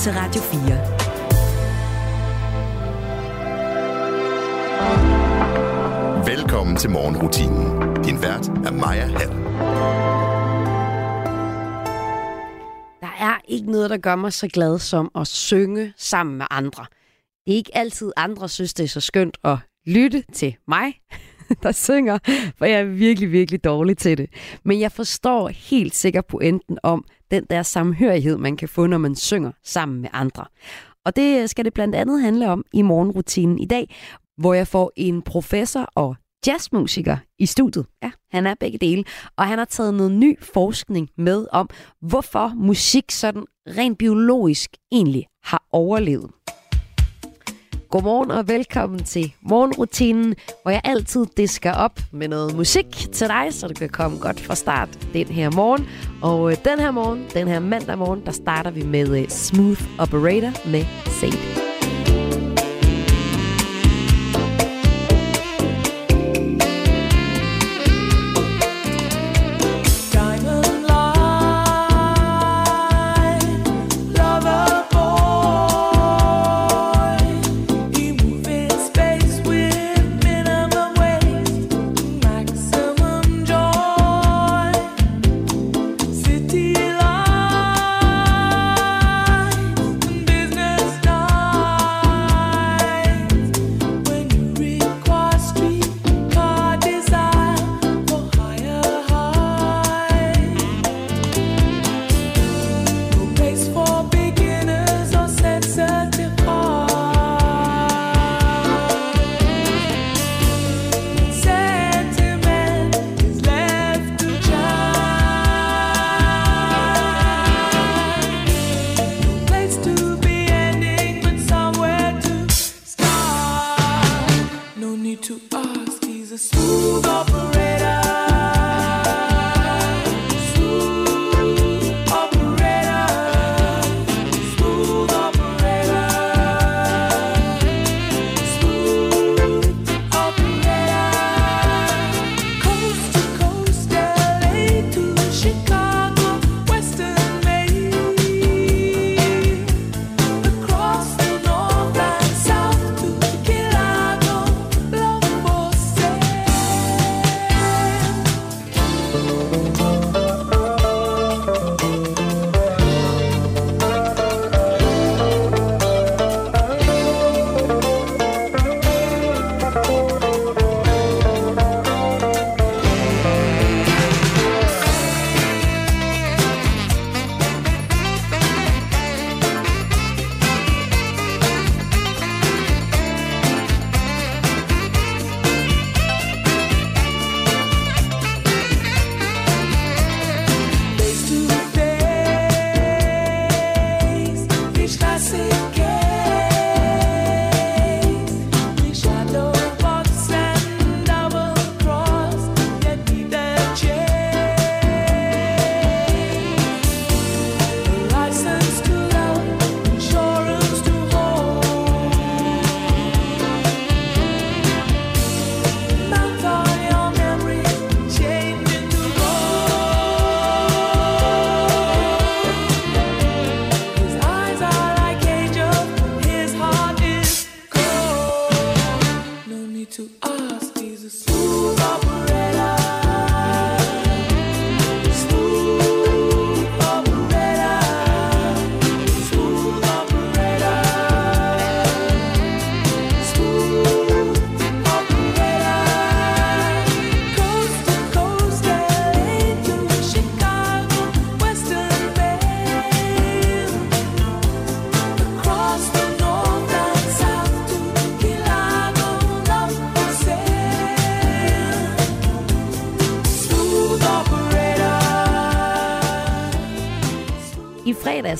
til Radio 4. Velkommen til morgenrutinen. Din vært er Maja Hall. Der er ikke noget, der gør mig så glad som at synge sammen med andre. Det er ikke altid andre synes, det er så skønt at lytte til mig, der synger, for jeg er virkelig, virkelig dårlig til det. Men jeg forstår helt sikkert pointen om den der samhørighed, man kan få, når man synger sammen med andre. Og det øh, skal det blandt andet handle om i morgenrutinen i dag, hvor jeg får en professor og jazzmusiker i studiet. Ja, han er begge dele. Og han har taget noget ny forskning med om, hvorfor musik sådan rent biologisk egentlig har overlevet. Godmorgen og velkommen til morgenrutinen, hvor jeg altid disker op med noget musik til dig, så du kan komme godt fra start den her morgen. Og øh, den her morgen, den her mandag morgen, der starter vi med øh, Smooth Operator med Sade.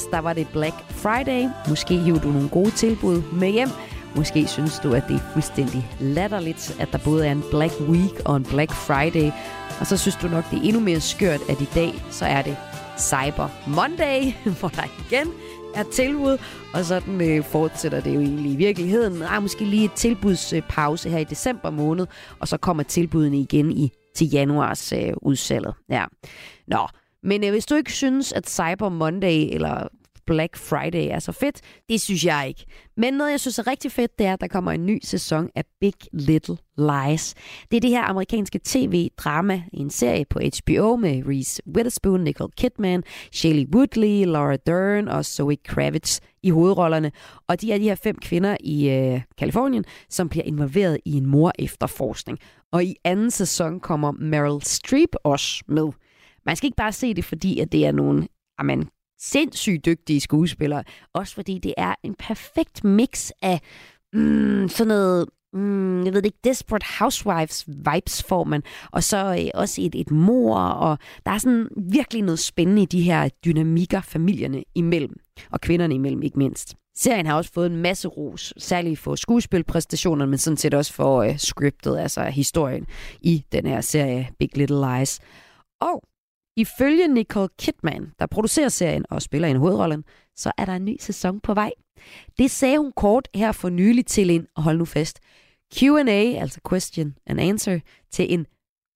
Fredags, der var det Black Friday. Måske hiver du nogle gode tilbud med hjem. Måske synes du, at det er fuldstændig latterligt, at der både er en Black Week og en Black Friday. Og så synes du nok, det er endnu mere skørt, at i dag, så er det Cyber Monday, hvor der igen er tilbud, og sådan øh, fortsætter det jo egentlig i virkeligheden. Der er måske lige et tilbudspause her i december måned, og så kommer tilbudene igen i til januars øh, udsalget. Ja. Nå, men øh, hvis du ikke synes, at Cyber Monday eller Black Friday er så fedt. Det synes jeg ikke. Men noget, jeg synes er rigtig fedt, det er, at der kommer en ny sæson af Big Little Lies. Det er det her amerikanske tv-drama, en serie på HBO med Reese Witherspoon, Nicole Kidman, Shelley Woodley, Laura Dern og Zoe Kravitz i hovedrollerne. Og de er de her fem kvinder i øh, Kalifornien, som bliver involveret i en mor efterforskning. Og i anden sæson kommer Meryl Streep også med. Man skal ikke bare se det, fordi at det er nogle ah, amen, sindssygt dygtige skuespillere. Også fordi det er en perfekt mix af mm, sådan noget mm, jeg ved ikke, Desperate Housewives vibes får man, og så øh, også et, et mor, og der er sådan virkelig noget spændende i de her dynamikker familierne imellem, og kvinderne imellem ikke mindst. Serien har også fået en masse ros, særligt for skuespilpræstationerne, men sådan set også for øh, scriptet, altså historien i den her serie Big Little Lies. Og ifølge Nicole Kidman, der producerer serien og spiller en hovedrollen, så er der en ny sæson på vej. Det sagde hun kort her for nylig til en, og hold nu fast, Q&A, altså question and answer, til en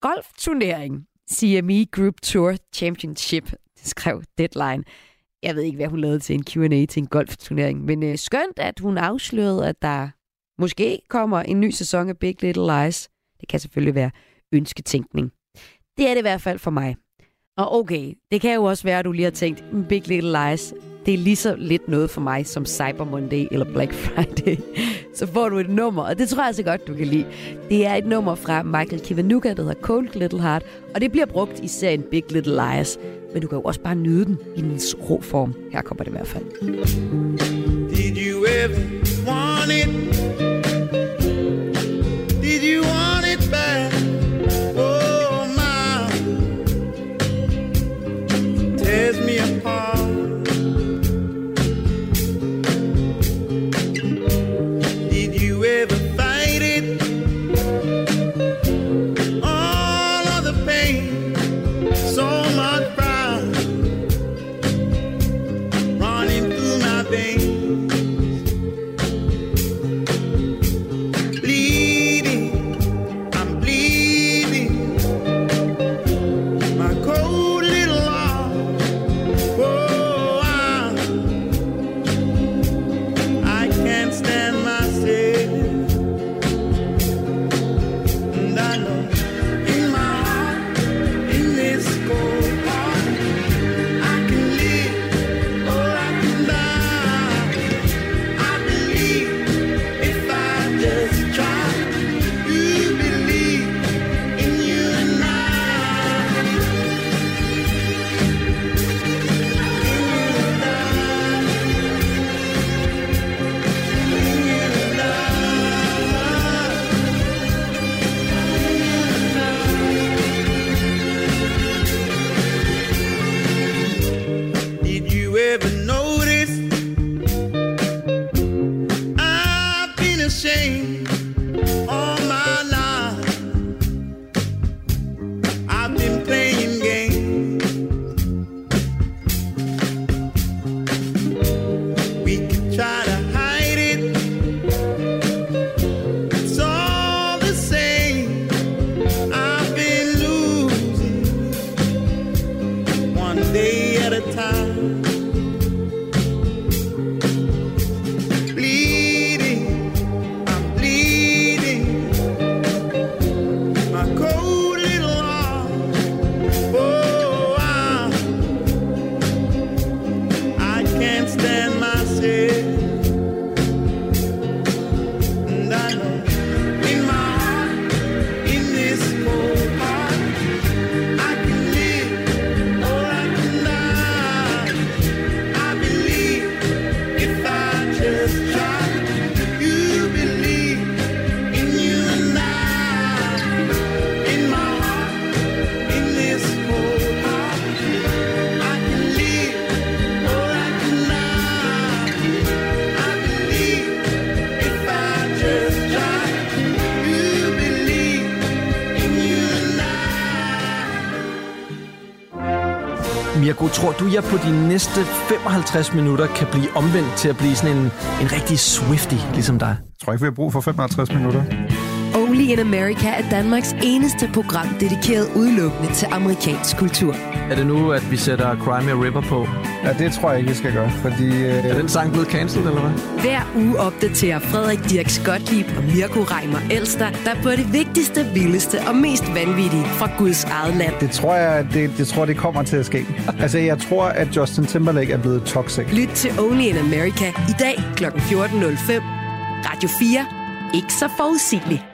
golfturnering, CME Group Tour Championship, det skrev Deadline. Jeg ved ikke, hvad hun lavede til en Q&A til en golfturnering, men øh, skønt, at hun afslørede, at der måske kommer en ny sæson af Big Little Lies. Det kan selvfølgelig være ønsketænkning. Det er det i hvert fald for mig. Og okay, det kan jo også være, at du lige har tænkt, mm, Big Little Lies, det er lige så lidt noget for mig som Cyber Monday eller Black Friday. Så får du et nummer, og det tror jeg så godt, du kan lide. Det er et nummer fra Michael Kiwanuka, der hedder Cold Little Heart, og det bliver brugt i serien Big Little Lies. Men du kan jo også bare nyde den i dens rå form. Her kommer det i hvert fald. Did you ever want it? Did you want it back? time. Tror du, jeg på de næste 55 minutter kan blive omvendt til at blive sådan en, en rigtig Swifty, ligesom dig? Jeg tror ikke, vi har brug for 55 minutter. Only in America er Danmarks eneste program dedikeret udelukkende til amerikansk kultur. Er det nu, at vi sætter Crimea River på? Ja, det tror jeg ikke, vi skal gøre, fordi... Øh... Er den sang blevet cancelled, eller hvad? Hver uge opdaterer Frederik Dirk Gottlieb og Mirko Reimer Elster, der på det vigtigste, vildeste og mest vanvittige fra Guds eget land. Det tror jeg, det, det, tror, det kommer til at ske. altså, jeg tror, at Justin Timberlake er blevet toxic. Lyt til Only in America i dag kl. 14.05. Radio 4. Ikke så forudsigeligt.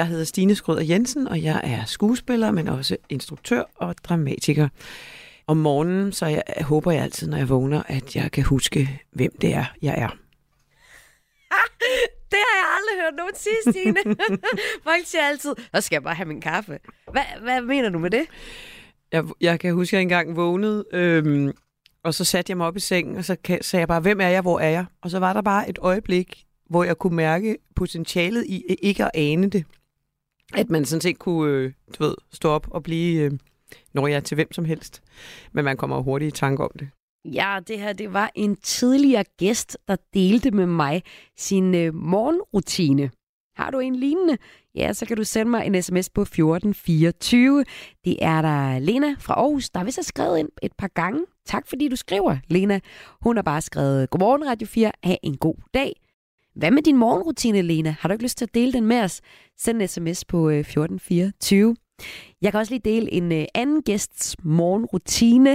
Jeg hedder Stine Skrøder Jensen, og jeg er skuespiller, men også instruktør og dramatiker. Om morgenen, så jeg, håber jeg altid, når jeg vågner, at jeg kan huske, hvem det er, jeg er. Det har jeg aldrig hørt nogen sige, Stine. Folk siger altid, så skal jeg bare have min kaffe. Hvad, hvad mener du med det? Jeg, jeg kan huske, at jeg engang vågnede, øhm, og så satte jeg mig op i sengen, og så sagde jeg bare, hvem er jeg, hvor er jeg? Og så var der bare et øjeblik, hvor jeg kunne mærke potentialet i øh, ikke at ane det. At man sådan set kunne, øh, du ved, stå op og blive, øh, når jeg er til hvem som helst. Men man kommer hurtigt i tanke om det. Ja, det her det var en tidligere gæst, der delte med mig sin øh, morgenrutine. Har du en lignende? Ja, så kan du sende mig en sms på 1424. Det er der Lena fra Aarhus, der vist har skrevet ind et par gange. Tak fordi du skriver, Lena. Hun har bare skrevet, Godmorgen Radio 4, ha' en god dag. Hvad med din morgenrutine, Lena? Har du ikke lyst til at dele den med os? Send en sms på øh, 1424. Jeg kan også lige dele en øh, anden gæsts morgenrutine.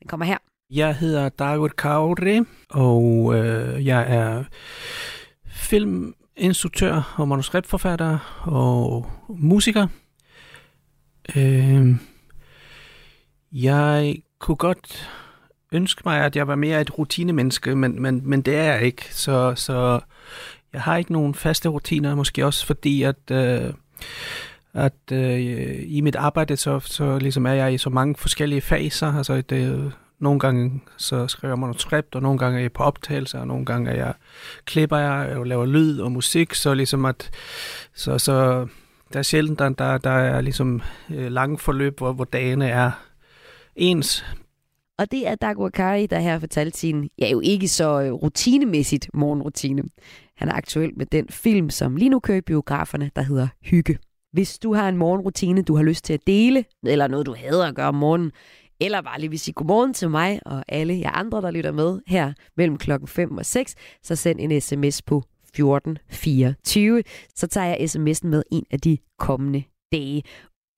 Den kommer her. Jeg hedder David Kauri, og øh, jeg er filminstruktør og manuskriptforfatter og musiker. Øh, jeg kunne godt ønske mig, at jeg var mere et rutinemenneske, men, men, men det er jeg ikke. Så, så jeg har ikke nogen faste rutiner, måske også fordi, at, øh, at øh, i mit arbejde, så, så ligesom er jeg i så mange forskellige faser. Altså det, nogle gange så skriver jeg manuskript, og nogle gange er jeg på optagelser, og nogle gange er jeg klipper jeg og laver lyd og musik, så ligesom at så, så der er sjældent, der, der, der er ligesom øh, lange forløb, hvor, hvor dagene er ens. Og det er Dag Wakari, der her fortalte sin, ja jo ikke så øh, rutinemæssigt morgenrutine. Han er aktuel med den film, som lige nu kører i biograferne, der hedder Hygge. Hvis du har en morgenrutine, du har lyst til at dele, eller noget, du hader at gøre om morgenen, eller bare lige vil sige godmorgen til mig og alle jer andre, der lytter med her mellem klokken 5 og 6, så send en sms på 1424. Så tager jeg sms'en med en af de kommende dage.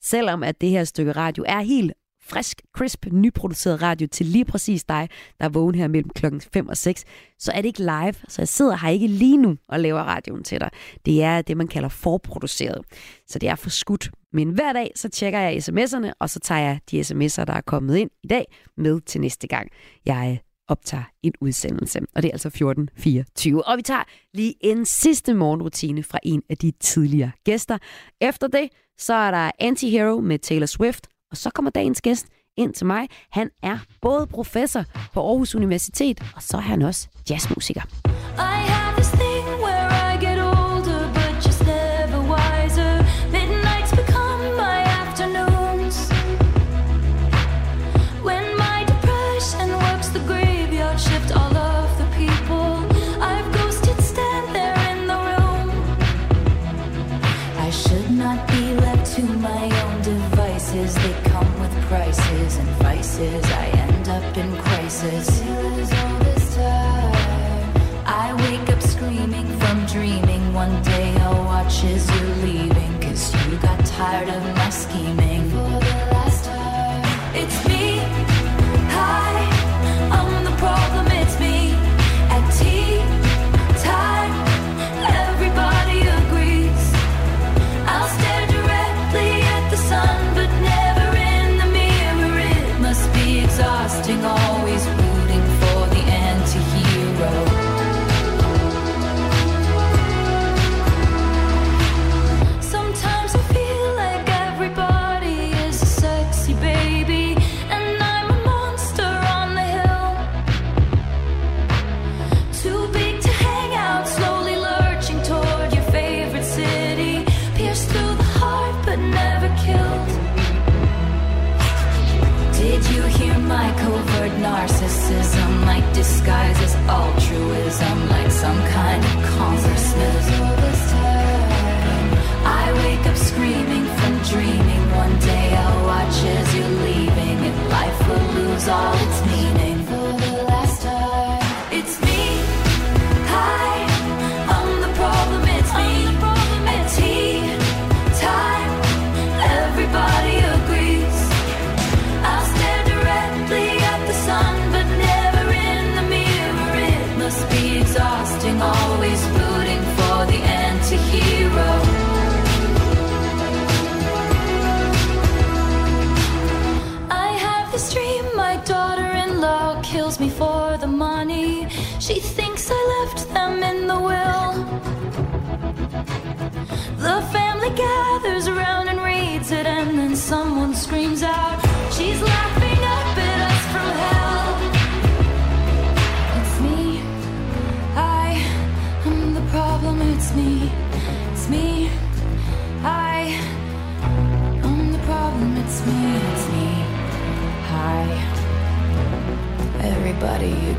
Selvom at det her stykke radio er helt frisk, crisp, nyproduceret radio til lige præcis dig, der er vågen her mellem klokken 5 og 6, så er det ikke live. Så jeg sidder her ikke lige nu og laver radioen til dig. Det er det, man kalder forproduceret. Så det er for skudt. Men hver dag, så tjekker jeg sms'erne, og så tager jeg de sms'er, der er kommet ind i dag, med til næste gang. Jeg optager en udsendelse, og det er altså 14.24. Og vi tager lige en sidste morgenrutine fra en af de tidligere gæster. Efter det, så er der Anti-Hero med Taylor Swift, og så kommer dagens gæst ind til mig. Han er både professor på Aarhus Universitet, og så er han også jazzmusiker. All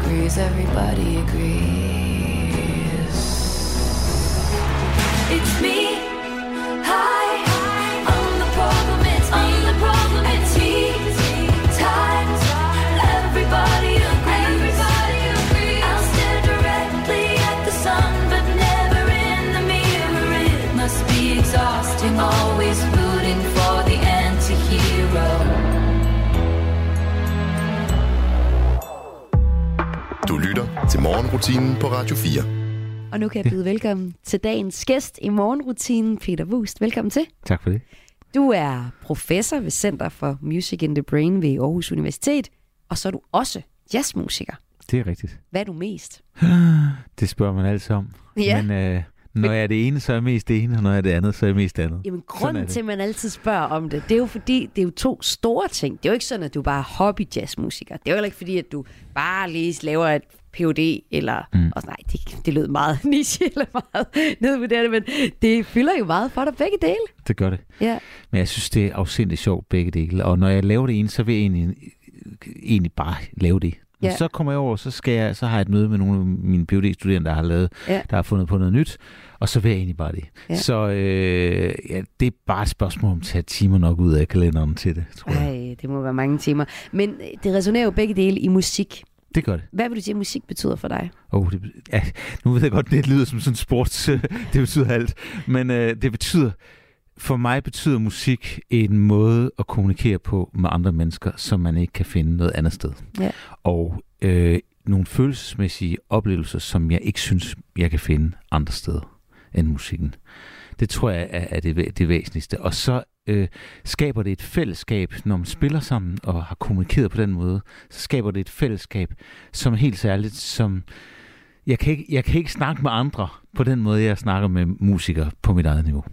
agrees. Everybody agrees. Morgenrutinen på Radio 4. Og nu kan jeg byde velkommen til dagens gæst i morgenrutinen, Peter Wust. Velkommen til. Tak for det. Du er professor ved Center for Music in the Brain ved Aarhus Universitet, og så er du også jazzmusiker. Det er rigtigt. Hvad er du mest? Det spørger man altid om. Ja. Men øh, når jeg er det ene, så er jeg mest det ene, og når jeg er det andet, så er jeg mest det andet. Jamen, grunden til, at man altid spørger om det, det er jo fordi, det er jo to store ting. Det er jo ikke sådan, at du bare er hobby-jazzmusiker. Det er jo heller ikke fordi, at du bare lige laver et PhD, eller... Mm. Og nej, det, det lød meget niche, eller meget nedvurderende, men det fylder jo meget for dig begge dele. Det gør det. Ja. Men jeg synes, det er afsindigt sjovt begge dele. Og når jeg laver det ene, så vil jeg egentlig, egentlig bare lave det. Men Ja. så kommer jeg over, så, skal jeg, så har jeg et møde med nogle af mine PhD-studerende, der har lavet, Ja. der har fundet på noget nyt, og så vil jeg egentlig bare det. Ja. Så øh, ja, det er bare et spørgsmål om at tage timer nok ud af kalenderen til det, tror jeg. Ej, det må være mange timer. Men øh, det resonerer jo begge dele i musik. Det gør det. Hvad vil du sige, at musik betyder for dig? Oh, det, ja, nu ved jeg godt, det lyder som sådan sports, det betyder alt. Men øh, det betyder, for mig betyder musik en måde at kommunikere på med andre mennesker, som man ikke kan finde noget andet sted. Ja. Og øh, nogle følelsesmæssige oplevelser, som jeg ikke synes, jeg kan finde andre steder end musikken. Det tror jeg er, er det, det væsentligste. Og så øh, skaber det et fællesskab, når man spiller sammen og har kommunikeret på den måde, så skaber det et fællesskab, som er helt særligt, som jeg kan, ikke, jeg kan ikke snakke med andre på den måde, jeg snakker med musikere på mit eget niveau.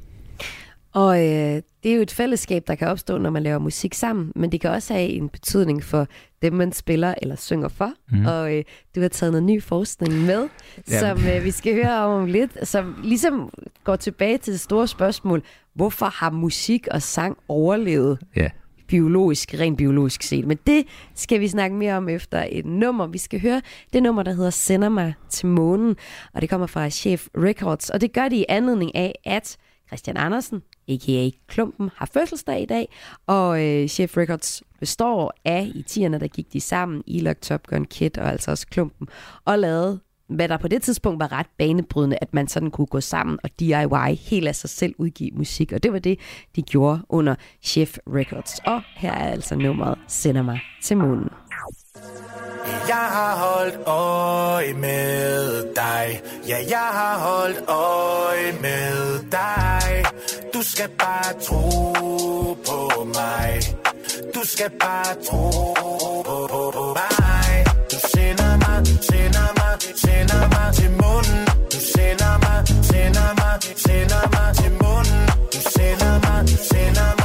Og øh, det er jo et fællesskab, der kan opstå, når man laver musik sammen, men det kan også have en betydning for dem, man spiller eller synger for. Mm. Og øh, du har taget noget ny forskning med, Ja. som øh, vi skal høre om om lidt, som ligesom går tilbage til det store spørgsmål, hvorfor har musik og sang overlevet Ja. biologisk, rent biologisk set. Men det skal vi snakke mere om efter et nummer. Vi skal høre det nummer, der hedder Sender mig til månen, og det kommer fra Chef Records, og det gør det i anledning af, at Christian Andersen, a.k.a. Klumpen, har fødselsdag i dag, og øh, Chef Records består af, i tierne, der gik de sammen, Elok, Top Gun, Kid og altså også Klumpen, og lavede hvad der på det tidspunkt var ret banebrydende, at man sådan kunne gå sammen og DIY helt af sig selv udgive musik. Og det var det, de gjorde under Chef Records. Og her er altså nummeret Sender mig til månen. Jeg har holdt øje med dig. Ja, jeg har holdt øje med dig. Du skal bare tro på mig. Du skal bare tro på, på, på mig. Du sender mig, sender mig, sender mig til munden. Du sender mig, sender mig, sender mig til munden. Du sender mig, sender mig,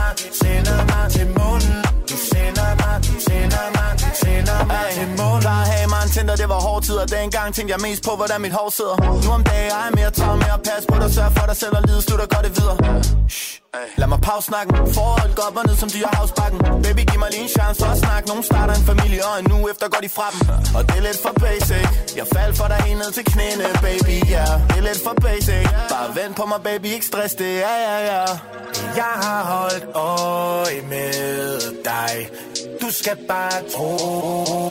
det var hårde tid Og dengang tænkte jeg mest på, hvordan mit hår sidder. Nu om dagen er jeg mere tør med at passe på dig. Sørg for dig selv og lide, slutter godt det videre. Shh. Lad mig pause snakken. Forhold går op og ned som dyrehavsbakken Baby, giv mig lige en chance for at snakke. Nogen starter en familie, og en uge efter går de fra dem. Og det er lidt for basic. Jeg faldt for dig helt ned til knæene, baby, ja yeah. Det er lidt for basic. Bare vent på mig, baby, ikke stress. Det, ja, ja, ja. Jeg har holdt øje med dig. Du skal bare tro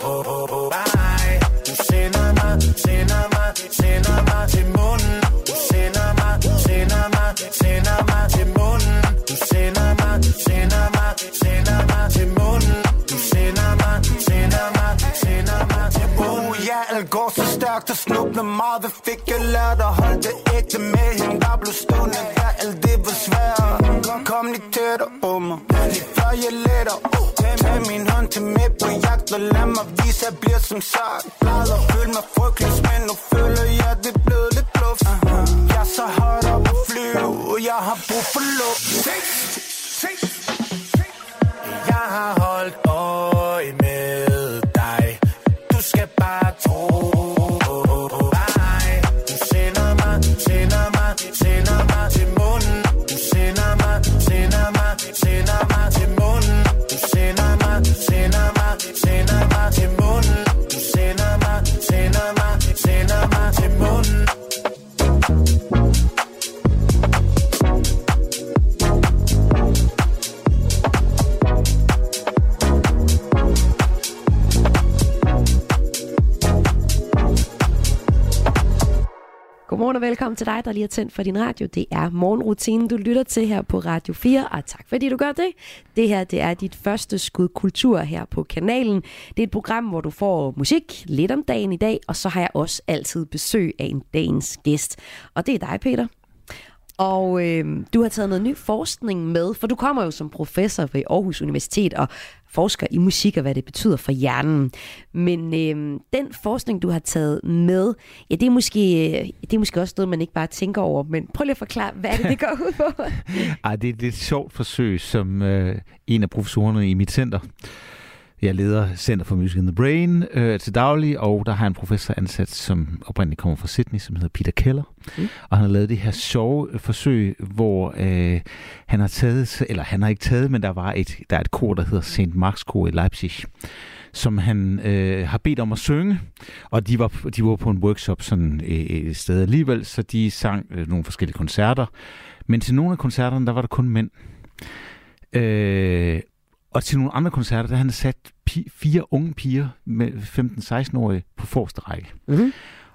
på, på, på mig sender mig, sender mig, sender mig til munden. Du sender mig, sender mig, sender mig til munden. Du sender mig, sender mig, sender mig til munden. Du sender mig, sender mig, sender mig til munden. Uh, Ja, alt går så stærkt og snublende meget Hvad fik jeg lært at holde det ægte med. Hende Der blev stående, da alt det var svært Kom lige tættere på mig Lige før jeg letter uh, Tag min hånd til med på når lad mig vise, at jeg bliver som sagt Glad og føle mig frygtelig, Men nu velkommen til dig, der lige har tændt for din radio. Det er morgenrutinen, du lytter til her på Radio 4, og tak fordi du gør det. Det her det er dit første skud kultur her på kanalen. Det er et program, hvor du får musik lidt om dagen i dag, og så har jeg også altid besøg af en dagens gæst. Og det er dig, Peter. Og øh, du har taget noget ny forskning med, for du kommer jo som professor ved Aarhus Universitet og forsker i musik og hvad det betyder for hjernen. Men øh, den forskning, du har taget med, ja, det er, måske, det er måske også noget, man ikke bare tænker over, men prøv lige at forklare, hvad er det, det går ud på? Ej, det er et lidt sjovt forsøg, som øh, en af professorerne i mit center. Jeg leder Center for Music in the Brain øh, til daglig, og der har en professor ansat, som oprindeligt kommer fra Sydney, som hedder Peter Keller. Mm. Og han har lavet det her sjove øh, forsøg, hvor øh, han har taget, eller han har ikke taget, men der var et, der er et kor, der hedder St. Marks Kor i Leipzig, som han øh, har bedt om at synge, og de var, de var på en workshop sådan øh, et sted alligevel, så de sang øh, nogle forskellige koncerter. Men til nogle af koncerterne, der var der kun mænd. Øh, og til nogle andre koncerter, der har han sat pi- fire unge piger med 15-16-årige på forreste række. Mm-hmm.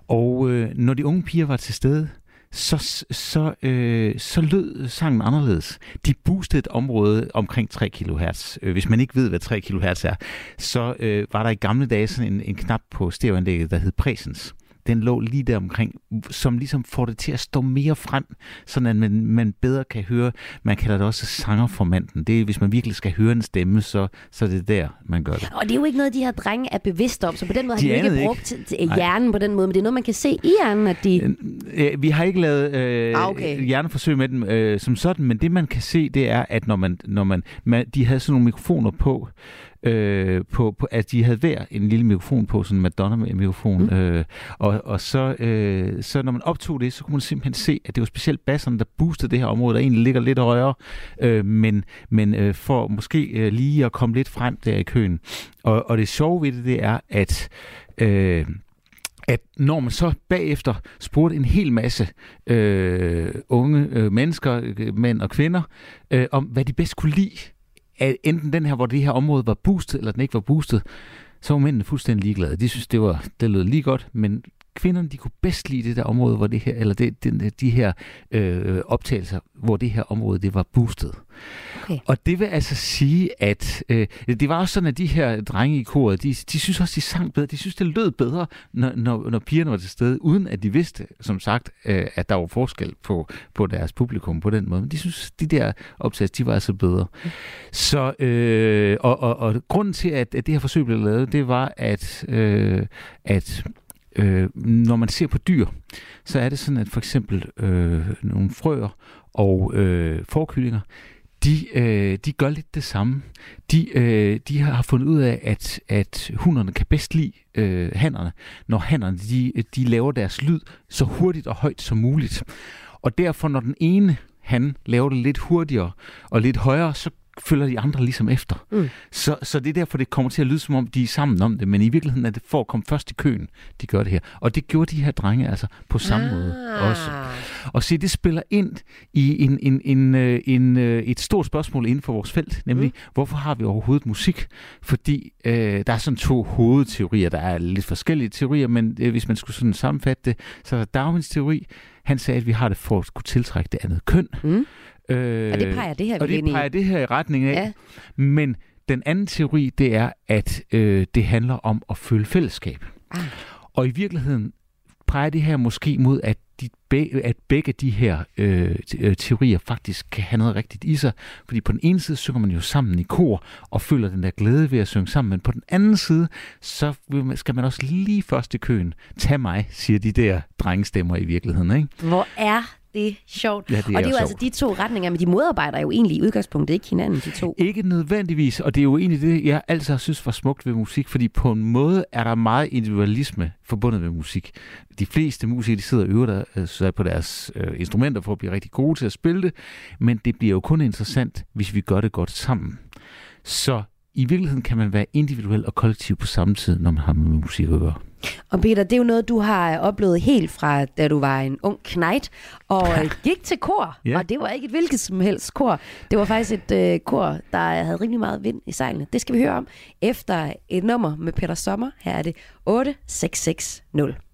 Og øh, når de unge piger var til stede, så, så, øh, så lød sangen anderledes. De boostede et område omkring 3 kHz. Øh, hvis man ikke ved, hvad 3 kHz er, så øh, var der i gamle dage sådan en, en knap på stereoanlægget, der hed presens. Den lå lige der omkring, som ligesom får det til at stå mere frem, sådan at man, man bedre kan høre. Man kalder det også sangerformanden. Det er, hvis man virkelig skal høre en stemme, så, så er det der, man gør det. Og det er jo ikke noget, de her drenge er bevidste om, så på den måde har De de jo ikke brugt ikke. Nej. hjernen på den måde, men det er noget, man kan se i hjernen, at de... Vi har ikke lavet øh, Ah, okay. hjerneforsøg med dem øh, som sådan, men det man kan se, det er, at når man, når man, man de havde sådan nogle mikrofoner på, øh, på, på, at de havde hver en lille mikrofon på, sådan en Madonna-mikrofon, mm. øh, og, og så, øh, så når man optog det, så kunne man simpelthen se, at det var specielt basserne, der boostede det her område, der egentlig ligger lidt højere, øh, men, men øh, for måske øh, lige at komme lidt frem der i køen. Og, og det sjove ved det, det er, at øh, at når man så bagefter spurgte en hel masse øh, unge øh, mennesker, øh, mænd og kvinder, øh, om hvad de bedst kunne lide, at enten den her, hvor det her område var boostet, eller den ikke var boostet, så var mændene fuldstændig ligeglade. De synes, det, var, det lød lige godt, men kvinderne, de kunne bedst lide det der område, hvor det her, eller det, den, de her øh, optagelser, hvor det her område, det var boostet. Okay. Og det vil altså sige, at øh, det var også sådan, at de her drenge i koret, de, de synes også, de sang bedre. De synes, det lød bedre, når, når, når pigerne var til stede, uden at de vidste, som sagt, øh, at der var forskel på, på deres publikum på den måde. Men de synes, de der optagelser, de var altså bedre. Så, øh, og, og, og grunden til, at, at det her forsøg blev lavet, det var, at, øh, at øh, når man ser på dyr, så er det sådan, at for eksempel øh, nogle frøer og øh, forkyllinger, de, øh, de gør lidt det samme. De, øh, de har fundet ud af, at, at hunderne kan bedst lide øh, hannerne, når hannerne de, de laver deres lyd så hurtigt og højt som muligt. Og derfor, når den ene han laver det lidt hurtigere og lidt højere, så følger de andre ligesom efter. Mm. Så, så det er derfor, det kommer til at lyde som om, de er sammen om det, men i virkeligheden er det for at komme først i køen, de gør det her. Og det gjorde de her drenge altså på samme ah. måde også. Og se, det spiller ind i en, en, en, øh, en, øh, et stort spørgsmål inden for vores felt, nemlig, mm. hvorfor har vi overhovedet musik? Fordi øh, der er sådan to hovedteorier, der er lidt forskellige teorier, men øh, hvis man skulle sådan sammenfatte det, så er der Darwins teori, han sagde, at vi har det for at kunne tiltrække det andet køn. Mm. Øh, Og det peger det her og det i. peger det her i retning af. Ja. Men den anden teori, det er, at øh, det handler om at føle fællesskab. Ah. Og i virkeligheden peger det her måske mod, at de, be, at begge de her øh, øh, teorier faktisk kan have noget rigtigt i sig. Fordi på den ene side synger man jo sammen i kor og føler den der glæde ved at synge sammen, men på den anden side, så skal man også lige først i køen. Tag mig, siger de der drengestemmer i virkeligheden, ikke? Hvor er det sjovt. Ja, det er og det er jo sjovt. altså de to retninger, men de modarbejder jo egentlig i udgangspunktet ikke hinanden, de to. Ikke nødvendigvis, og det er jo egentlig det, jeg altid har synes var smukt ved musik, fordi på en måde er der meget individualisme forbundet med musik. De fleste musikere, de sidder og øver der, øh, sig på deres øh, instrumenter for at blive rigtig gode til at spille det, men det bliver jo kun interessant, hvis vi gør det godt sammen. Så i virkeligheden kan man være individuel og kollektiv på samme tid, når man har med musik at gøre. Og Peter, det er jo noget, du har oplevet helt fra, da du var en ung knejt, og gik til kor. Ja. Og det var ikke et hvilket som helst kor. Det var faktisk et øh, kor, der havde rimelig meget vind i sejlene. Det skal vi høre om efter et nummer med Peter Sommer. Her er det 8660. 8660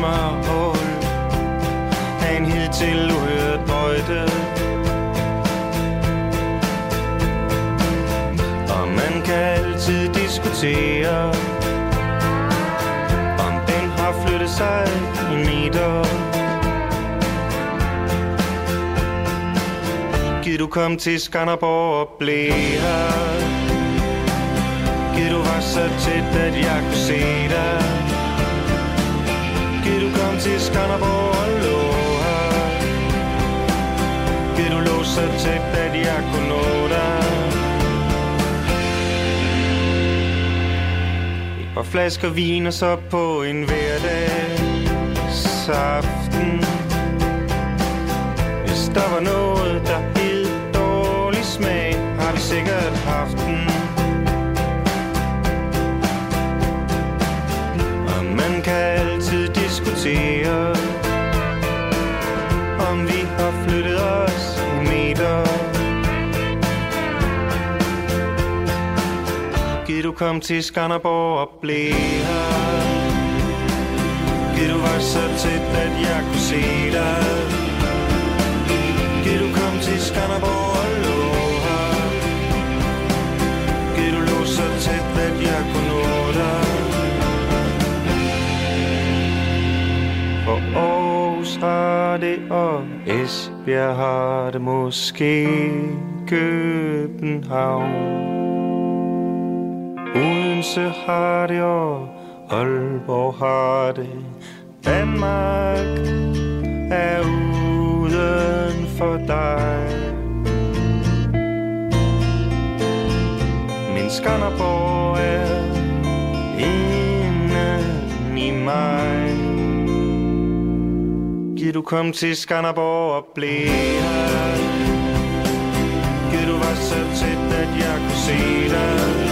smørhul Af en hidtil uhørt bøjde. Og man kan altid diskutere Om den har flyttet sig i meter. Giv du kom til Skanderborg og blev her. Giv du var så tæt, at jeg kunne se dig. Giv du komme til Skanderborg og lå her? Giv du låse så tæt, at jeg kunne nå dig? Et par flasker vin og så på en hverdagsaften Hvis der var noget, der hed dårlig smag, har vi sikkert haft diskutere, om vi har flyttet os en meter. Gid du kom til Skanderborg og blev her. Gid du var så tæt, at jeg kunne se dig. Gid du kom til Skanderborg Aarhus har det, og Esbjerg har det måske København. Odense har det, og Aalborg har det. Danmark er uden for dig. Men Skanderborg er inden i mig. Giv du kom til Skanderborg og blev her. Giv du var så tæt, at jeg kunne se dig.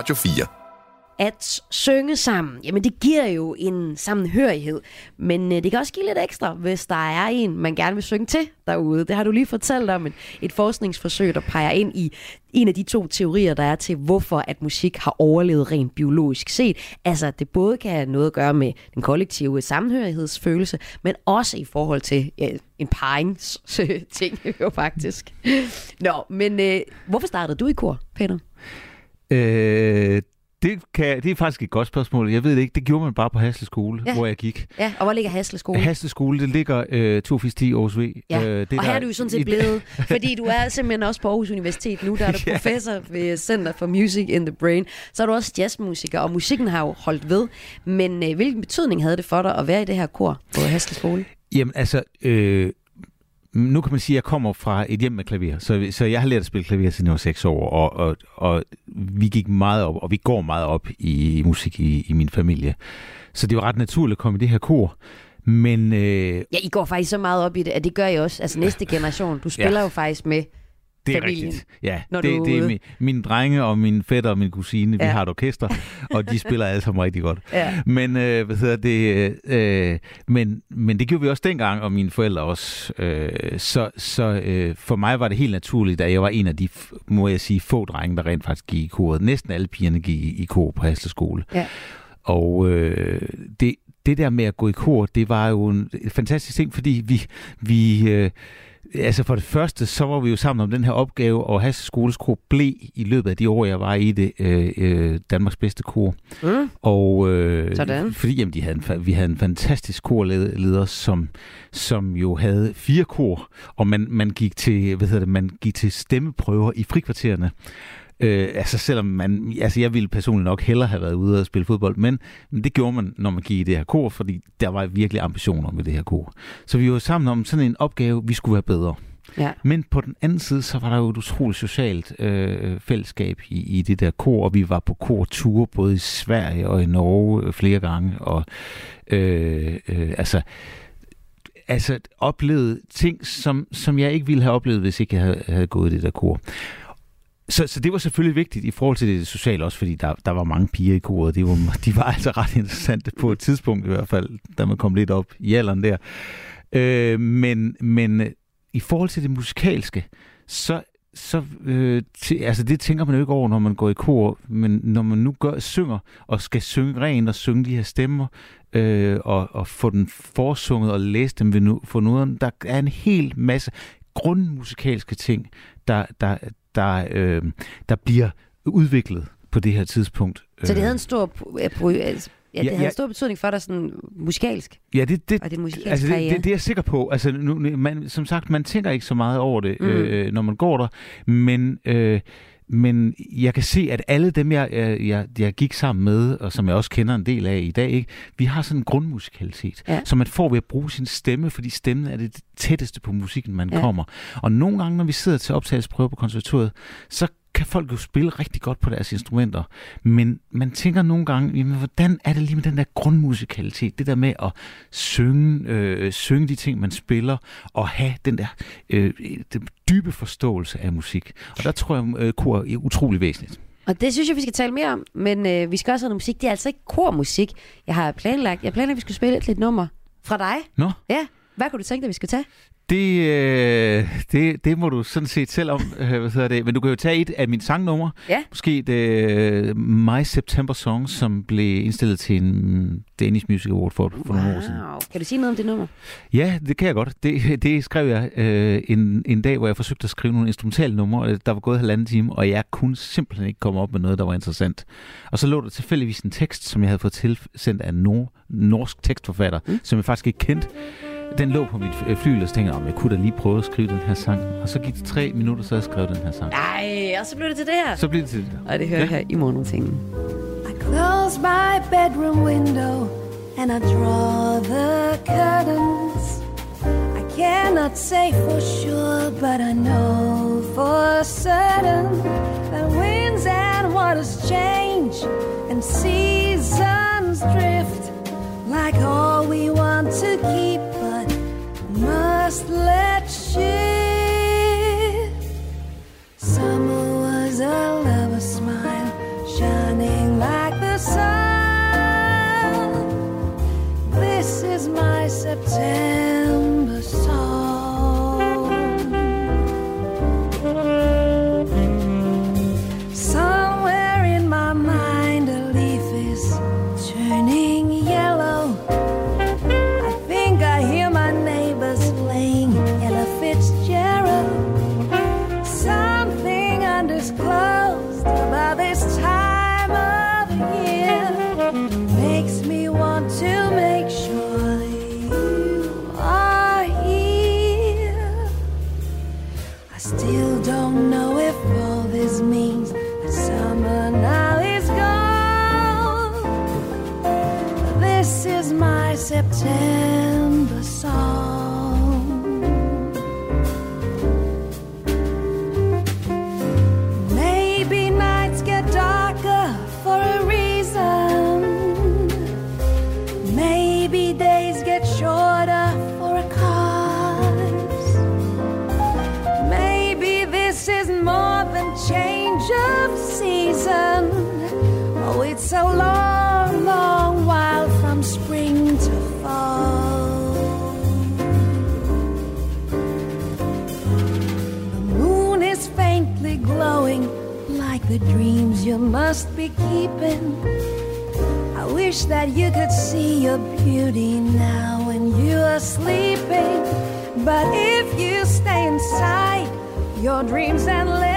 Radio 4. At synge sammen, jamen det giver jo en sammenhørighed, men øh, det kan også give lidt ekstra, hvis der er en, man gerne vil synge til derude. Det har du lige fortalt om, et, et forskningsforsøg, der peger ind i en af de to teorier, der er til, hvorfor at musik har overlevet rent biologisk set. Altså, at det både kan have noget at gøre med den kollektive sammenhørighedsfølelse, men også i forhold til ja, en paringsting jo faktisk. Nå, men øh, hvorfor startede du i kor, Peter? Øh, det, kan, det er faktisk et godt spørgsmål. Jeg ved det ikke. Det gjorde man bare på Hasle Skole, Ja. hvor jeg gik. Ja, og hvor ligger Hasle skole? Hasle Skole, det ligger øh, 210 Aarhus V. Ja, øh, det og her er du jo sådan set blevet, fordi du er simpelthen også på Aarhus Universitet nu, der er du Ja. professor ved Center for Music in the Brain. Så er du også jazzmusiker, og musikken har jo holdt ved. Men øh, hvilken betydning havde det for dig at være i det her kor på Hasle Skole? Jamen altså, øh, nu kan man sige, at jeg kommer fra et hjem med klaver, så, så jeg har lært at spille klaver siden jeg var seks år, og, og, og vi gik meget op, og vi går meget op i, i musik i, i min familie. Så det var ret naturligt at komme i det her kor. Men øh, Ja, I går faktisk så meget op i det, at det gør I også. Altså næste generation. Du spiller Ja. jo faktisk med det er familien. rigtigt. Ja, når det, du er det er min, mine drenge og mine fætter og min kusine, ja. Vi har et orkester, og de spiller alle sammen rigtig godt. Ja. Men, øh, hvad hedder det, øh, men, men det gjorde vi også dengang, og mine forældre også. Øh, så så øh, for mig var det helt naturligt, da jeg var en af de, må jeg sige, få drenge, der rent faktisk gik i koret. Næsten alle pigerne gik i, i kor på Hasle Skole. Ja. Og øh, det, det der med at gå i kor, det var jo en fantastisk ting, fordi vi, vi øh, altså for det første, så var vi jo sammen om den her opgave, og Hasse Skoles Kor blev i løbet af de år, jeg var i det, øh, øh, Danmarks bedste kor. Mm. Og øh, Sådan. fordi jamen, de havde en, vi havde en fantastisk korleder, som, som jo havde fire kor, og man, man gik til, hvad hedder det, man gik til stemmeprøver i frikvartererne. Øh, altså selvom man, altså jeg ville personligt nok hellere have været ude og spille fodbold, men, men det gjorde man, når man gik i det her kor, fordi der var virkelig ambitioner med det her kor. Så vi var sammen om sådan en opgave, vi skulle være bedre. Ja. Men på den anden side, så var der jo et utroligt socialt øh, fællesskab i, i det der kor, og vi var på korture både i Sverige og i Norge øh, flere gange, og øh, øh, altså altså oplevet ting, som, som jeg ikke ville have oplevet, hvis ikke jeg havde, havde gået i det der kor. Så, så det var selvfølgelig vigtigt i forhold til det sociale også, fordi der, der var mange piger i koret. De var, de var altså ret interessante på et tidspunkt i hvert fald, da man kom lidt op i alderen der. Øh, men, men øh, i forhold til det musikalske, så, så øh, til, altså det tænker man jo ikke over, når man går i kor, men når man nu gør, synger, og skal synge rent og synge de her stemmer, øh, og, og få den forsunget og læse dem ved nu, for nu, der er en hel masse grundmusikalske ting, der, der, der, øh, der bliver udviklet på det her tidspunkt. Så det Øh, havde en stor, ja, det Ja, havde ja. en stor betydning for dig sådan musikalsk. Ja, det, det, Og din musikalske altså det, karriere. det, det er jeg sikker på. Altså, nu, man, som sagt, man tænker ikke så meget over det, mm. øh, når man går der. Men, øh, men jeg kan se, at alle dem, jeg, jeg, jeg, jeg gik sammen med, og som jeg også kender en del af i dag, ikke, vi har sådan en grundmusikalitet, Ja. som man får ved at bruge sin stemme, fordi stemmen er det tætteste på musikken, man ja. kommer. Og nogle gange, når vi sidder til optagelsesprøver på konservatoriet, så kan folk jo spille rigtig godt på deres instrumenter. Men man tænker nogle gange, jamen, hvordan er det lige med den der grundmusikalitet? Det der med at synge, øh, synge de ting, man spiller, og have den der øh, den dybe forståelse af musik. Og der tror jeg, øh, kor er utrolig væsentligt. Og det synes jeg, vi skal tale mere om. Men øh, vi skal også have noget musik. Det er altså ikke kormusik. Jeg har planlagt, jeg planlagt, at vi skulle spille et lidt nummer fra dig. Nå? Ja. Hvad kunne du tænke dig, vi skulle tage? Det, øh, det, det må du sådan set selv om, øh, hvad hedder det. Men du kan jo tage et af mine sangnumre. Ja. Måske det øh, My September Song, som blev indstillet til en Danish Music Award for, for nogle år siden. Wow. Kan du sige noget om det nummer? Ja, det kan jeg godt. Det, det skrev jeg øh, en, en dag, hvor jeg forsøgte at skrive nogle instrumentale numre. Der var gået halvanden time, og jeg kunne simpelthen ikke komme op med noget, der var interessant. Og så lå der tilfældigvis en tekst, som jeg havde fået tilsendt af en nor- norsk tekstforfatter, mm. som jeg faktisk ikke kendte. Den lå på mit øh, flyl, og så tænkte jeg, om jeg kunne da lige prøve at skrive den her sang. Og så gik det tre minutter, så jeg skrev den her sang. Nej, og så blev det til det her. Så blev det til det. Og det hører Ja. her i morgenrutinen. Close my bedroom window and I draw the curtains. I cannot say for sure, but I know for certain that winds and waters change and seasons drift like all we want to keep, must let shift. Summer was a lover's smile, shining like the sun. This is my September. Must be keeping. I wish that you could see your beauty now when you are sleeping. But if you stay inside your dreams and let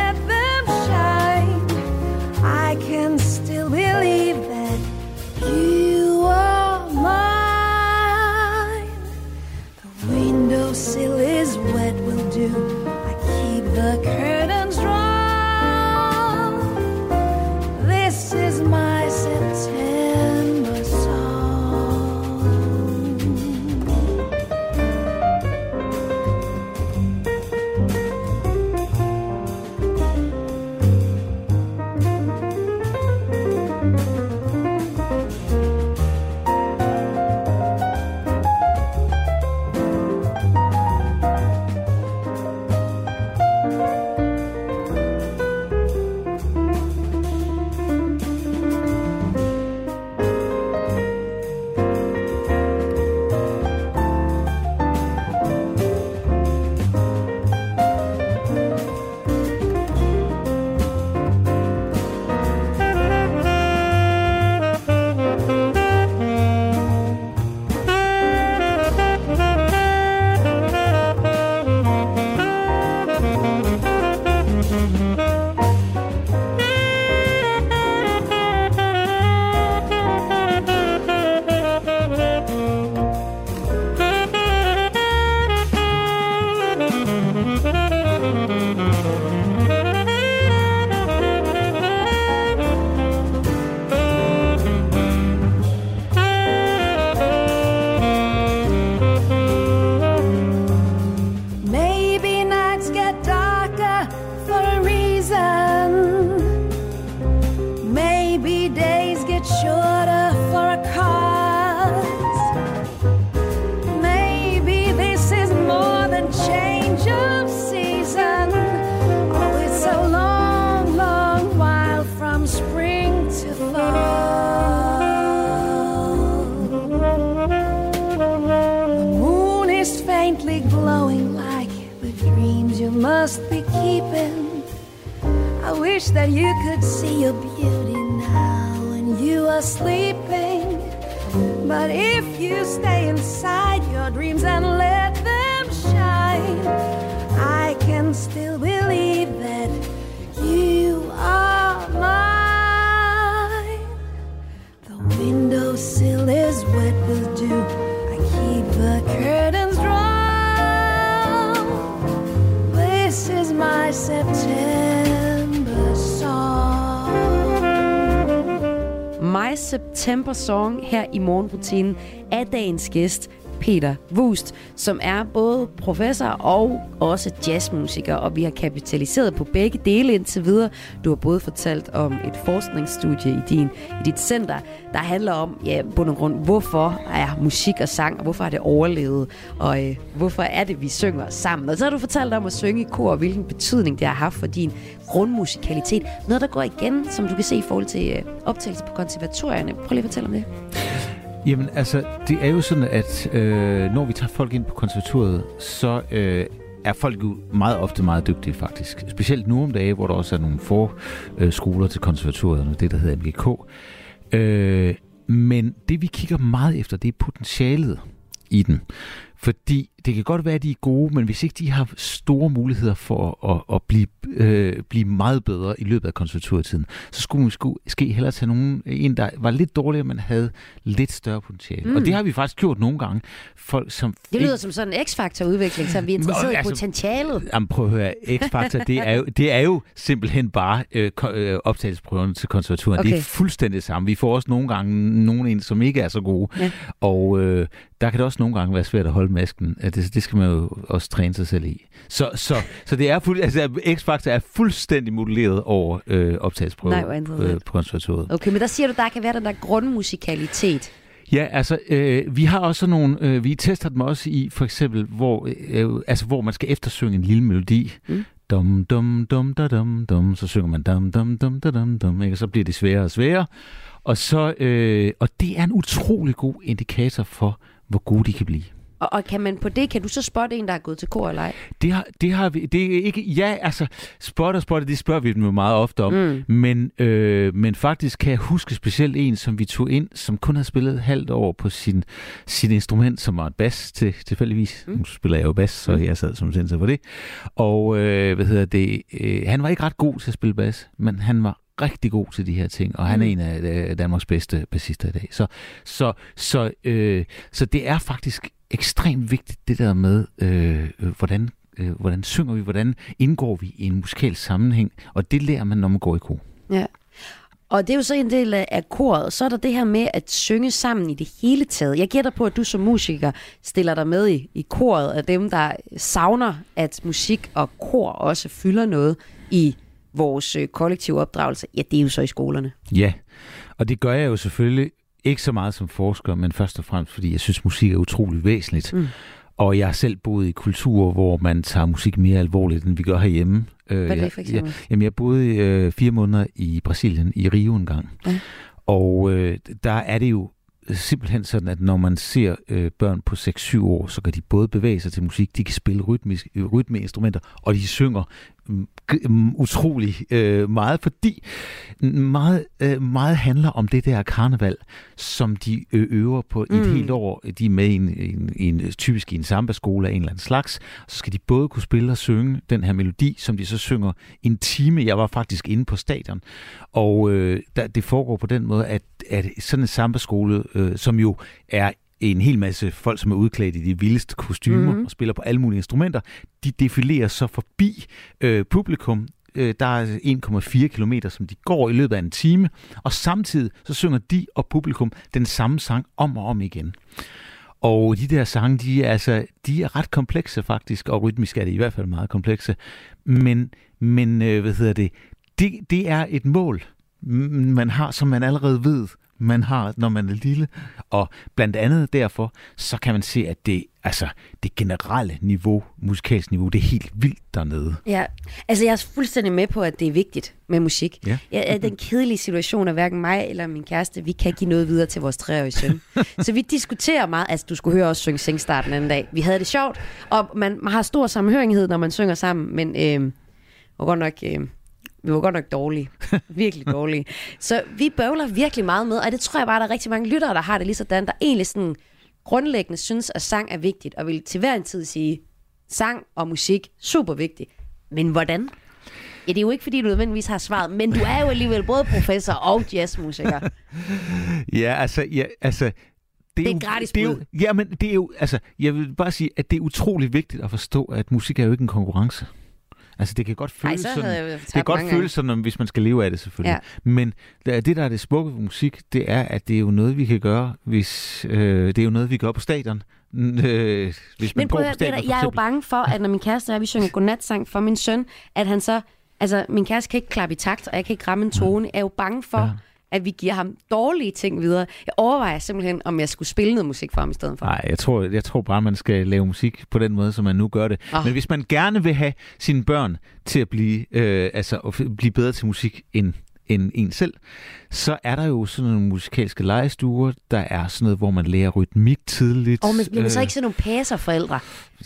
September Song her i morgenrutinen af dagens gæst, Peter Wust, som er både professor og også jazzmusiker, og vi har kapitaliseret på begge dele indtil videre. Du har både fortalt om et forskningsstudie i, din, i dit center, der handler om, ja, bund og grund, hvorfor er musik og sang, og hvorfor er det overlevet, og øh, hvorfor er det, vi synger sammen. Og så har du fortalt om at synge i kor, og hvilken betydning det har haft for din grundmusikalitet. Noget, der går igen, som du kan se i forhold til øh, optagelse på konservatorierne. Prøv lige at fortælle om det. Jamen, altså, det er jo sådan, at øh, når vi tager folk ind på konservatoriet, så øh, er folk jo meget ofte meget dygtige, faktisk. Specielt nu om dagen, hvor der også er nogle få øh, skoler til konservatoriet, det der hedder MGK. Øh, men det, vi kigger meget efter, det er potentialet i den. Fordi det kan godt være, at de er gode, men hvis ikke de har store muligheder for at, at blive, øh, blive meget bedre i løbet af konservatorietiden, så skulle man måske hellere tage nogen, en, der var lidt dårligere, men havde lidt større potentiale. Mm. Og det har vi faktisk gjort nogle gange. Folk, som Det lyder som sådan en x-faktor-udvikling, så vi er interesseret i altså- potentialet. Jamen prøv at høre, X-Factor, det er jo, det er jo simpelthen bare øh, øh, optagelsesprøverne til konservatorien. Okay. Det er fuldstændig det samme. Vi får også nogle gange nogle ind, som ikke er så gode. Ja. Og øh, der kan det også nogle gange være svært at holde masken. Det, det skal man jo også træne sig selv i. Så, så, så det er fuld, altså, X-Factor er fuldstændig modelleret over øh, interessant. øh, på konservatoriet. Okay, men der siger du, der kan være den der grundmusikalitet. Ja, altså, øh, vi har også nogle, øh, vi tester dem også i, for eksempel, hvor, øh, altså, hvor man skal eftersynge en lille melodi. Mm. Dum, dum, dum, da, dum, dum, så synger man dum, dum, dum, da, dum, dum, ikke? og så bliver det sværere og sværere. Og, så, øh, og det er en utrolig god indikator for, hvor gode de kan blive. Og, og kan man på det, kan du så spotte en, der er gået til kor eller ej? Det har, det har vi, det er ikke, ja, altså, spot og spot, det spørger vi dem jo meget ofte om, Mm. men, øh, men faktisk kan jeg huske specielt en, som vi tog ind, som kun havde spillet et halvt år på sin, sin instrument, som var et bas til, tilfældigvis. Mm. Nu spiller jeg jo bas, så jeg sad som sensor for det. Og, øh, hvad hedder det, øh, han var ikke ret god til at spille bas, men han var rigtig god til de her ting, og han er Mm. en af øh, Danmarks bedste bassister i dag. Så, så, så, øh, så det er faktisk ekstremt vigtigt, det der med, øh, øh, hvordan, øh, hvordan synger vi, hvordan indgår vi i en musikalsk sammenhæng, og det lærer man, når man går i kor. Ja. Og det er jo så en del af koret. Så er der det her med at synge sammen i det hele taget. Jeg gætter på, at du som musiker stiller dig med i, i koret af dem, der savner, at musik og kor også fylder noget i vores øh, kollektive opdragelse. Ja, det er jo så i skolerne. Ja, og det gør jeg jo selvfølgelig ikke så meget som forsker, men først og fremmest, fordi jeg synes, musik er utrolig væsentligt. Mm. Og jeg har selv boet i kulturer, hvor man tager musik mere alvorligt, end vi gør herhjemme. Øh, Hvad er det jeg- for eksempel? Jeg, jamen, jeg boede øh, fire måneder i Brasilien, i Rio en gang. Ja. Og øh, der er det jo simpelthen sådan, at når man ser øh, børn på 6-7 år, så kan de både bevæge sig til musik, de kan spille rytmisk, øh, rytmeinstrumenter, og de synger utrolig øh, meget, fordi meget, øh, meget handler om det der karneval, som de øver på mm. et helt år. De er med i en, en, en, typisk i en samba-skole af en eller anden slags, så skal de både kunne spille og synge den her melodi, som de så synger en time. Jeg var faktisk inde på stadion, og øh, der, det foregår på den måde, at, at sådan en samba-skole, øh, som jo er en hel masse folk, som er udklædt i de vildeste kostymer mm-hmm. og spiller på alle mulige instrumenter, de defilerer så forbi øh, publikum. Øh, der er 1,4 kilometer, som de går i løbet af en time, og samtidig så synger de og publikum den samme sang om og om igen. Og de der sange, de er, altså, de er ret komplekse faktisk, og rytmisk er de i hvert fald meget komplekse. Men, men øh, hvad hedder det, det, det er et mål, man har, som man allerede ved, man har, når man er lille. Og blandt andet derfor, så kan man se, at det, altså, det generelle niveau, musikalsk niveau, det er helt vildt dernede. Ja, altså jeg er fuldstændig med på, at det er vigtigt med musik. Ja. Er den kedelige situation, at hverken mig eller min kæreste, vi kan give noget videre til vores treårige søn. så vi diskuterer meget, altså du skulle høre os synge Singstart den anden dag. Vi havde det sjovt, og man, man har stor sammenhørighed, når man synger sammen, men øh, var godt nok... Øh, vi var godt nok dårlige. Virkelig dårlige. Så vi bøvler virkelig meget med, og det tror jeg bare, der er rigtig mange lyttere, der har det lige sådan, der egentlig sådan grundlæggende synes, at sang er vigtigt, og vil til hver en tid sige, sang og musik, super vigtigt. Men hvordan? Ja, det er jo ikke, fordi du nødvendigvis har svaret, men du er jo alligevel både professor og jazzmusiker. Ja, altså, ja, altså Det er jo- et gratis det er jo. Ja, men det er jo, altså, jeg vil bare sige, at det er utrolig vigtigt at forstå, at musik er jo ikke en konkurrence. Altså, det kan godt føles så sådan, det kan godt føles gange. sådan, om- hvis man skal leve af det selvfølgelig. Ja. Men det, der er det smukke ved musik, det er, at det er jo noget, vi kan gøre, hvis øh, det er jo noget, vi gør på stadion. Øh, hvis man Men går prøv på stadion, for jeg er jo bange for, at når min kæreste og jeg, vi synger godnatsang for min søn, at han så, altså min kæreste kan ikke klappe i takt, og jeg kan ikke ramme en tone. Jeg er jo bange for, Ja. At vi giver ham dårlige ting videre. Jeg overvejer simpelthen, om jeg skulle spille noget musik for ham i stedet for. Nej, jeg tror, jeg tror bare, man skal lave musik på den måde, som man nu gør det. Ah. Men hvis man gerne vil have sine børn til at blive, øh, altså, at blive bedre til musik end, end en selv, så er der jo sådan nogle musikalske legestuer. Der er sådan noget, hvor man lærer rytmik tidligt. Og men bliver man så Øh, ikke sådan nogle pæserforældre?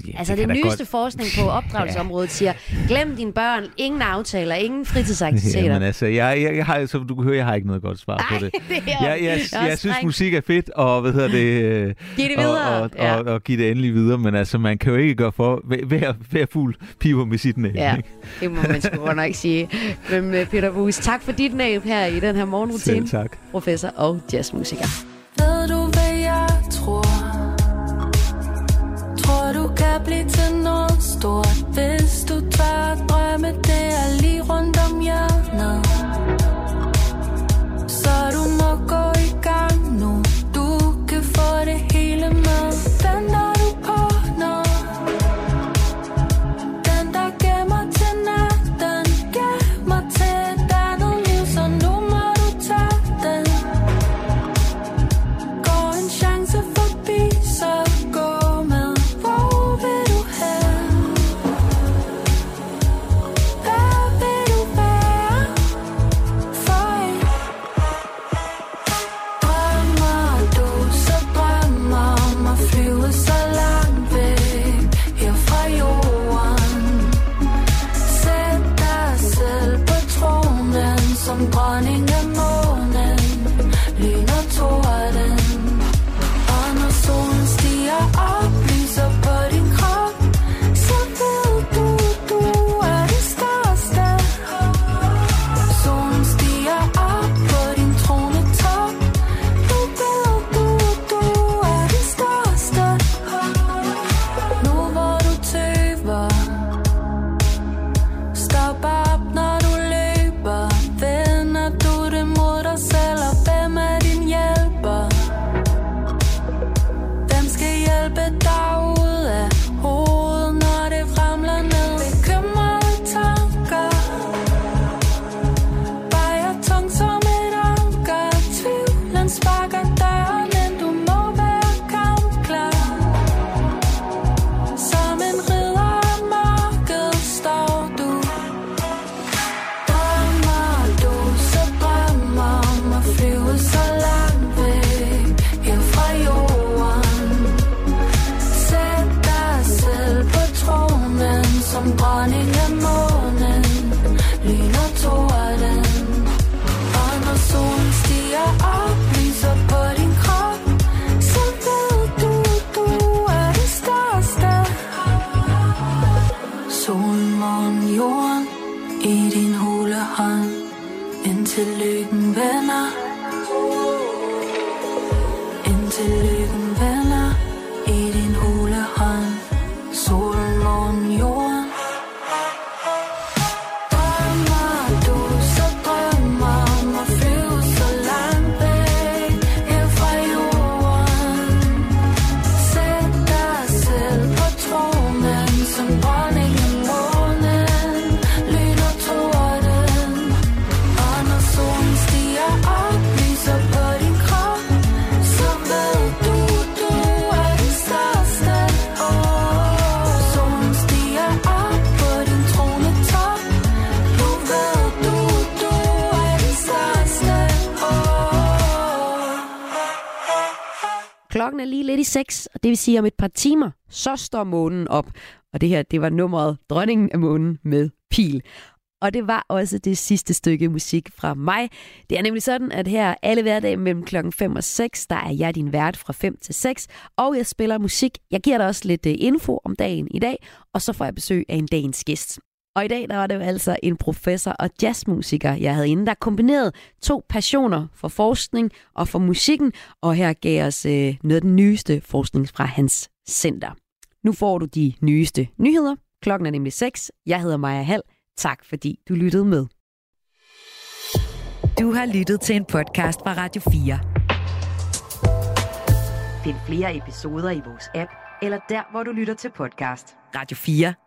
ja, altså det da nyeste godt- forskning på opdragelsesområdet siger, glem dine børn, ingen aftaler, ingen fritidsaktiviteter. Jamen altså, jeg, jeg, jeg har, som du kan høre, jeg har ikke noget godt svar på det. det er jeg, jeg, jeg, det jeg synes, musik er fedt, og hvad hedder det? øh, Giv det og, videre. Og, Ja. og, og, give det endelig videre, men altså, man kan jo ikke gøre for, hver, hver, fugl piver med sit næb. Ja, ikke? det må man sgu nok sige. Men øh, Peter Bus, tak for dit næb her i den her morgenrutine. Selv tak. Professor og jazzmusiker. Ved du, hvad jeg tror? Tror du kan blive til noget stort Hvis du tør at drømme, det er lige rundt om hjørnet i din hule hånd, indtil lykken vender. Indtil lykken Klokken er lige lidt i seks, og det vil sige, om et par timer, så står månen op. Og det her, det var nummeret Dronningen af månen med pil. Og det var også det sidste stykke musik fra mig. Det er nemlig sådan, at her alle hverdage mellem klokken 5 og 6, der er jeg din vært fra 5 til 6, og jeg spiller musik. Jeg giver dig også lidt øh, info om dagen i dag, og så får jeg besøg af en dagens gæst. Og i dag der var det jo altså en professor og jazzmusiker, jeg havde inde, der kombinerede to passioner for forskning og for musikken, og her gav os øh, noget af den nyeste forskning fra hans center. Nu får du de nyeste nyheder. Klokken er nemlig 6. Jeg hedder Maja Hall. Tak fordi du lyttede med. Du har lyttet til en podcast fra Radio 4. Find flere episoder i vores app, eller der, hvor du lytter til podcast. Radio 4.